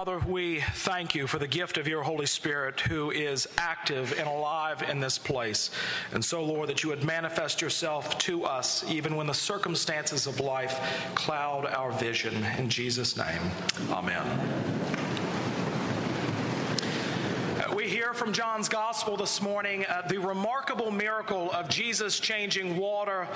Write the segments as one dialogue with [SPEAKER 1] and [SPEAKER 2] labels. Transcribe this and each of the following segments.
[SPEAKER 1] Father, we thank you for the gift of your Holy Spirit who is active and alive in this place. And so, Lord, that you would manifest yourself to us even when the circumstances of life cloud our vision. In Jesus' name, amen we hear from John's gospel this morning uh, the remarkable miracle of Jesus changing water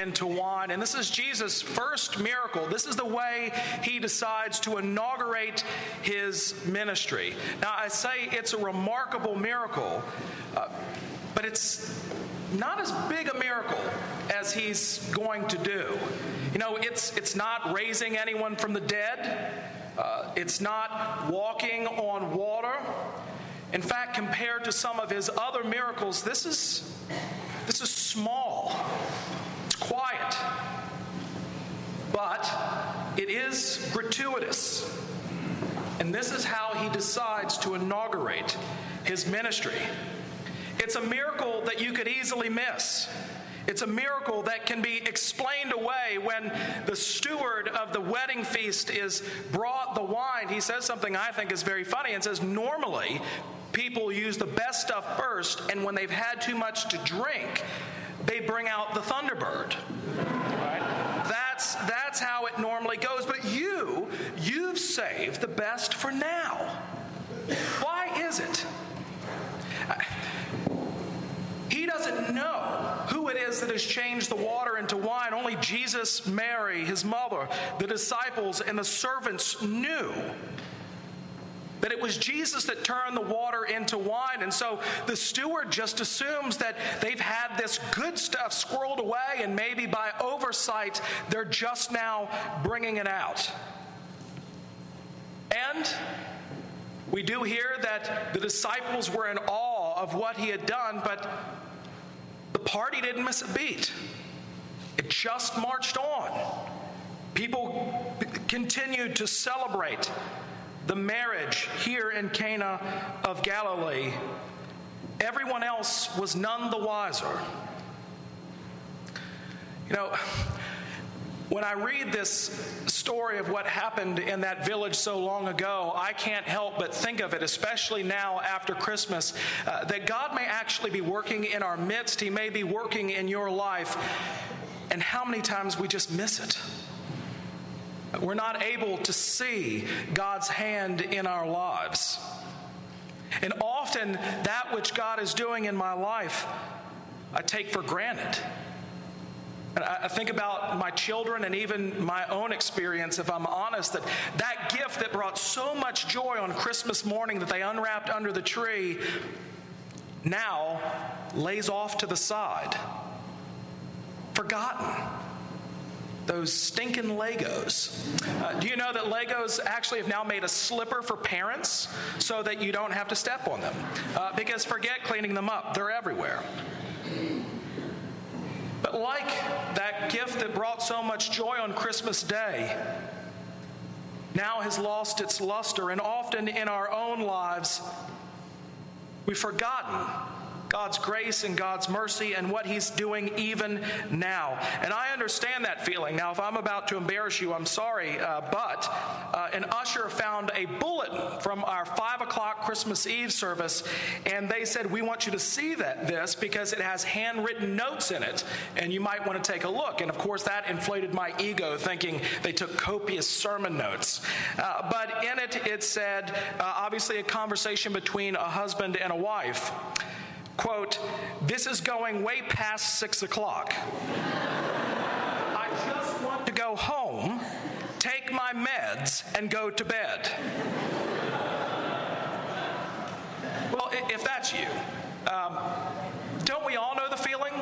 [SPEAKER 1] into wine. And this is Jesus' first miracle. This is the way he decides to inaugurate his ministry. Now, I say it's a remarkable miracle, uh, but it's not as big a miracle as he's going to do. You know, it's, it's not raising anyone from the dead. Uh, it's not walking on water. In fact, compared to some of his other miracles, this is, this is small, it's quiet, but it is gratuitous. And this is how he decides to inaugurate his ministry. It's a miracle that you could easily miss. It's a miracle that can be explained away when the steward of the wedding feast is brought the wine. He says something I think is very funny and says, Normally, people use the best stuff first, and when they've had too much to drink, they bring out the Thunderbird. Right? That's, that's how it normally goes. But you, you've saved the best for now. Why is it? He doesn't know who it is that has changed the water into wine. Only Jesus, Mary, his mother, the disciples, and the servants knew that it was Jesus that turned the water into wine. And so the steward just assumes that they've had this good stuff squirreled away, and maybe by oversight, they're just now bringing it out. And we do hear that the disciples were in awe of what he had done, but the party didn't miss a beat. It just marched on. People continued to celebrate the marriage here in Cana of Galilee. Everyone else was none the wiser. You know, when I read this story of what happened in that village so long ago, I can't help but think of it, especially now after Christmas, uh, that God may actually be working in our midst. He may be working in your life. And how many times we just miss it? We're not able to see God's hand in our lives. And often, that which God is doing in my life, I take for granted. And I think about my children and even my own experience, if I'm honest, that that gift that brought so much joy on Christmas morning that they unwrapped under the tree now lays off to the side, forgotten. Those stinking Legos. Uh, do you know that Legos actually have now made a slipper for parents so that you don't have to step on them? Uh, because forget cleaning them up, they're everywhere. Like that gift that brought so much joy on Christmas Day, now has lost its luster, and often in our own lives, we've forgotten God's grace and God's mercy and what He's doing even now. And I understand that feeling. Now, if I'm about to embarrass you, I'm sorry, uh, but uh, an usher found a bulletin from our five o'clock Christmas Eve service, and they said, We want you to see that this because it has handwritten notes in it, and you might want to take a look. And of course, that inflated my ego, thinking they took copious sermon notes. Uh, but in it, it said, uh, obviously, a conversation between a husband and a wife quote, This is going way past six o'clock. I just want to go home, take my meds, and go to bed. Well, if that's you, um, don't we all know the feeling?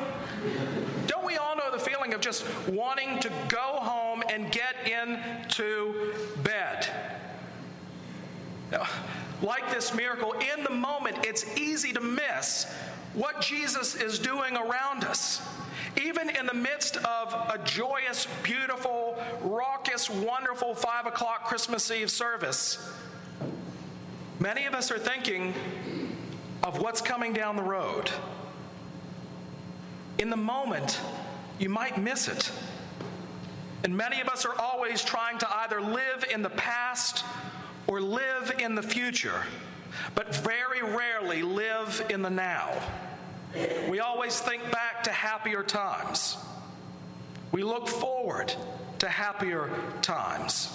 [SPEAKER 1] Don't we all know the feeling of just wanting to go home and get into bed? Now, like this miracle, in the moment, it's easy to miss what Jesus is doing around us. Even in the midst of a joyous, beautiful, raucous, wonderful five o'clock Christmas Eve service, many of us are thinking of what's coming down the road. In the moment, you might miss it. And many of us are always trying to either live in the past or live in the future, but very rarely live in the now. We always think back to happier times. We look forward to happier times.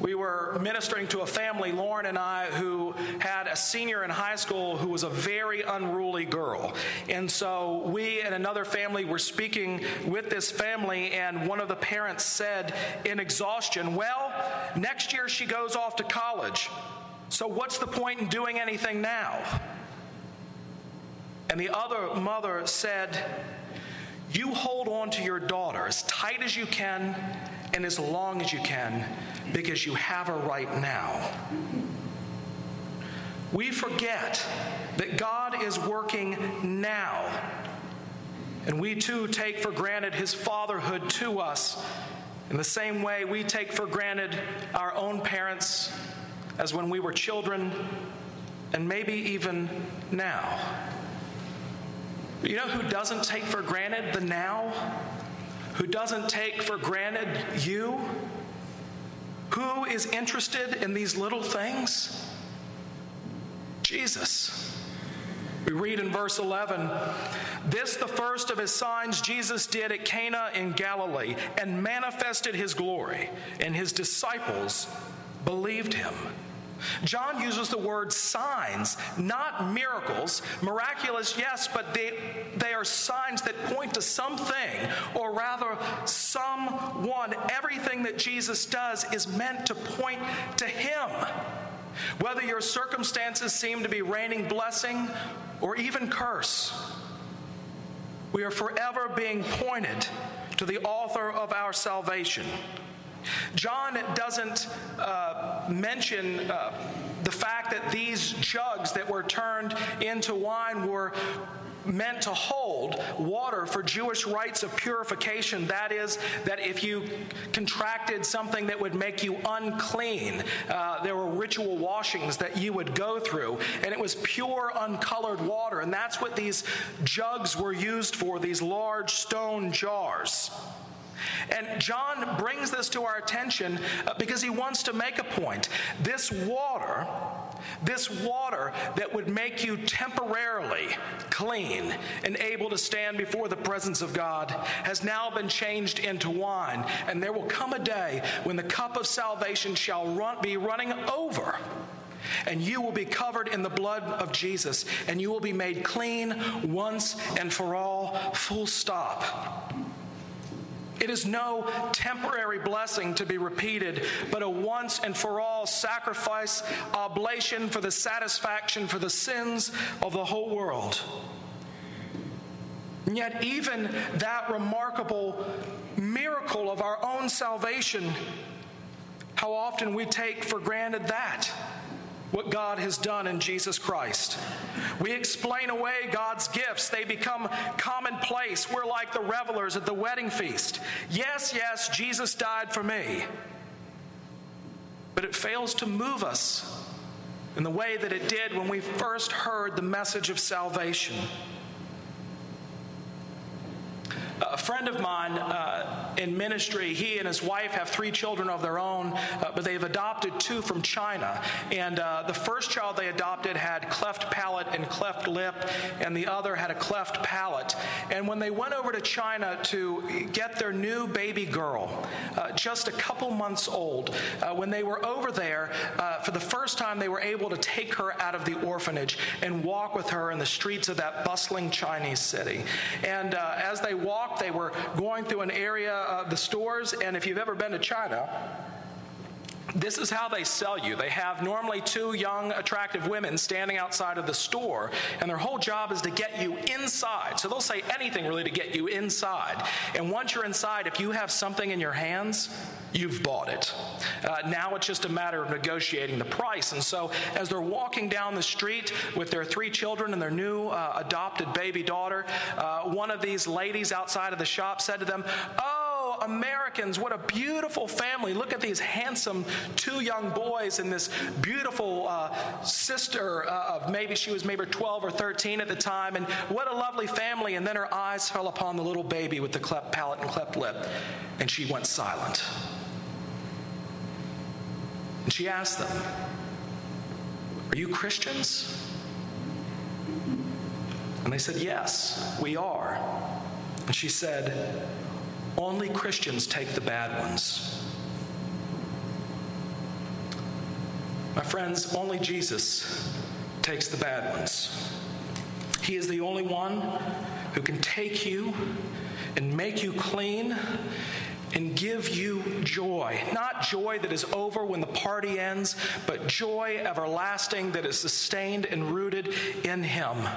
[SPEAKER 1] We were ministering to a family, Lauren and I, who had a senior in high school who was a very unruly girl. And so we and another family were speaking with this family, and one of the parents said in exhaustion, Well, next year she goes off to college. So what's the point in doing anything now? And the other mother said, You hold on to your daughter as tight as you can and as long as you can because you have her right now. We forget that God is working now. And we too take for granted his fatherhood to us in the same way we take for granted our own parents as when we were children and maybe even now. You know who doesn't take for granted the now? Who doesn't take for granted you? Who is interested in these little things? Jesus. We read in verse 11 This, the first of his signs, Jesus did at Cana in Galilee and manifested his glory, and his disciples believed him. John uses the word signs, not miracles. Miraculous, yes, but they, they are signs that point to something, or rather, someone. Everything that Jesus does is meant to point to Him. Whether your circumstances seem to be raining blessing or even curse, we are forever being pointed to the author of our salvation. John doesn't uh, mention uh, the fact that these jugs that were turned into wine were meant to hold water for Jewish rites of purification. That is, that if you contracted something that would make you unclean, uh, there were ritual washings that you would go through, and it was pure, uncolored water. And that's what these jugs were used for, these large stone jars. And John brings this to our attention uh, because he wants to make a point. This water, this water that would make you temporarily clean and able to stand before the presence of God has now been changed into wine. And there will come a day when the cup of salvation shall run, be running over. And you will be covered in the blood of Jesus, and you will be made clean once and for all, full stop. It is no temporary blessing to be repeated, but a once and for all sacrifice, oblation for the satisfaction for the sins of the whole world. And yet, even that remarkable miracle of our own salvation, how often we take for granted that what God has done in Jesus Christ. We explain away God's gifts, they become commonplace. We're like the revelers at the wedding feast. Yes, yes, Jesus died for me. But it fails to move us in the way that it did when we first heard the message of salvation. A friend of mine uh, in ministry, he and his wife have three children of their own, uh, but they've adopted two from China. And uh, the first child they adopted had cleft palate and cleft lip, and the other had a cleft palate. And when they went over to China to get their new baby girl, uh, just a couple months old, uh, when they were over there, uh, for the first time, they were able to take her out of the orphanage and walk with her in the streets of that bustling Chinese city. And as they walked, they were going through an area of the stores, and if you've ever been to China, this is how they sell you. They have normally two young, attractive women standing outside of the store, and their whole job is to get you inside. So they'll say anything really to get you inside. And once you're inside, if you have something in your hands, you've bought it. Uh, now it's just a matter of negotiating the price. And so as they're walking down the street with their three children and their new uh, adopted baby daughter, uh, one of these ladies outside of the shop said to them, Oh, Americans, what a beautiful family. Look at these handsome two young boys and this beautiful uh, sister uh, of maybe she was maybe 12 or 13 at the time. And what a lovely family. And then her eyes fell upon the little baby with the cleft palate and cleft lip, and she went silent. And she asked them, Are you Christians? And they said, Yes, we are. And she said, Only Christians take the bad ones. My friends, only Jesus takes the bad ones. He is the only one who can take you and make you clean and give you joy. Not joy that is over when the party ends, but joy everlasting that is sustained and rooted in Him.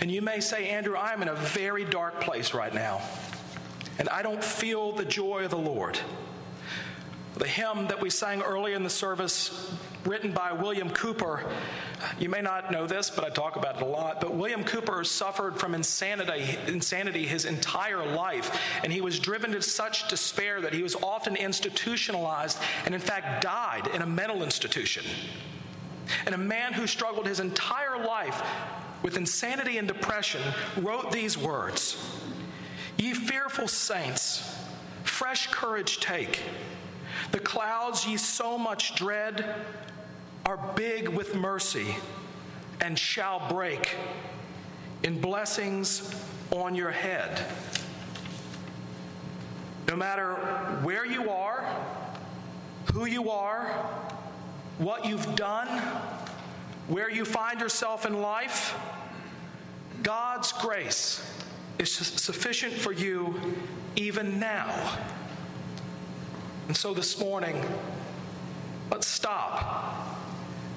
[SPEAKER 1] And you may say, Andrew, I'm in a very dark place right now, and I don't feel the joy of the Lord. The hymn that we sang early in the service, written by William Cowper, you may not know this, but I talk about it a lot. But William Cowper suffered from insanity, insanity his entire life, and he was driven to such despair that he was often institutionalized and, in fact, died in a mental institution. And a man who struggled his entire life with insanity and depression wrote these words fearful saints, fresh courage take. The clouds ye so much dread are big with mercy and shall break in blessings on your head. No matter where you are, who you are, what you've done, where you find yourself in life, God's grace is sufficient for you even now. And so this morning, let's stop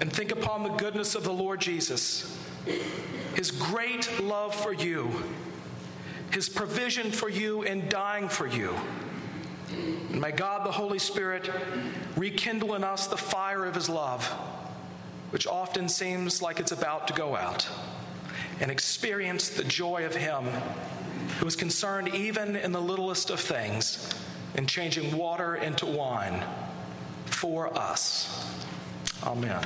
[SPEAKER 1] and think upon the goodness of the Lord Jesus, his great love for you, his provision for you in dying for you. And may God the Holy Spirit rekindle in us the fire of his love, which often seems like it's about to go out, and experience the joy of him who is concerned even in the littlest of things in changing water into wine for us. Amen.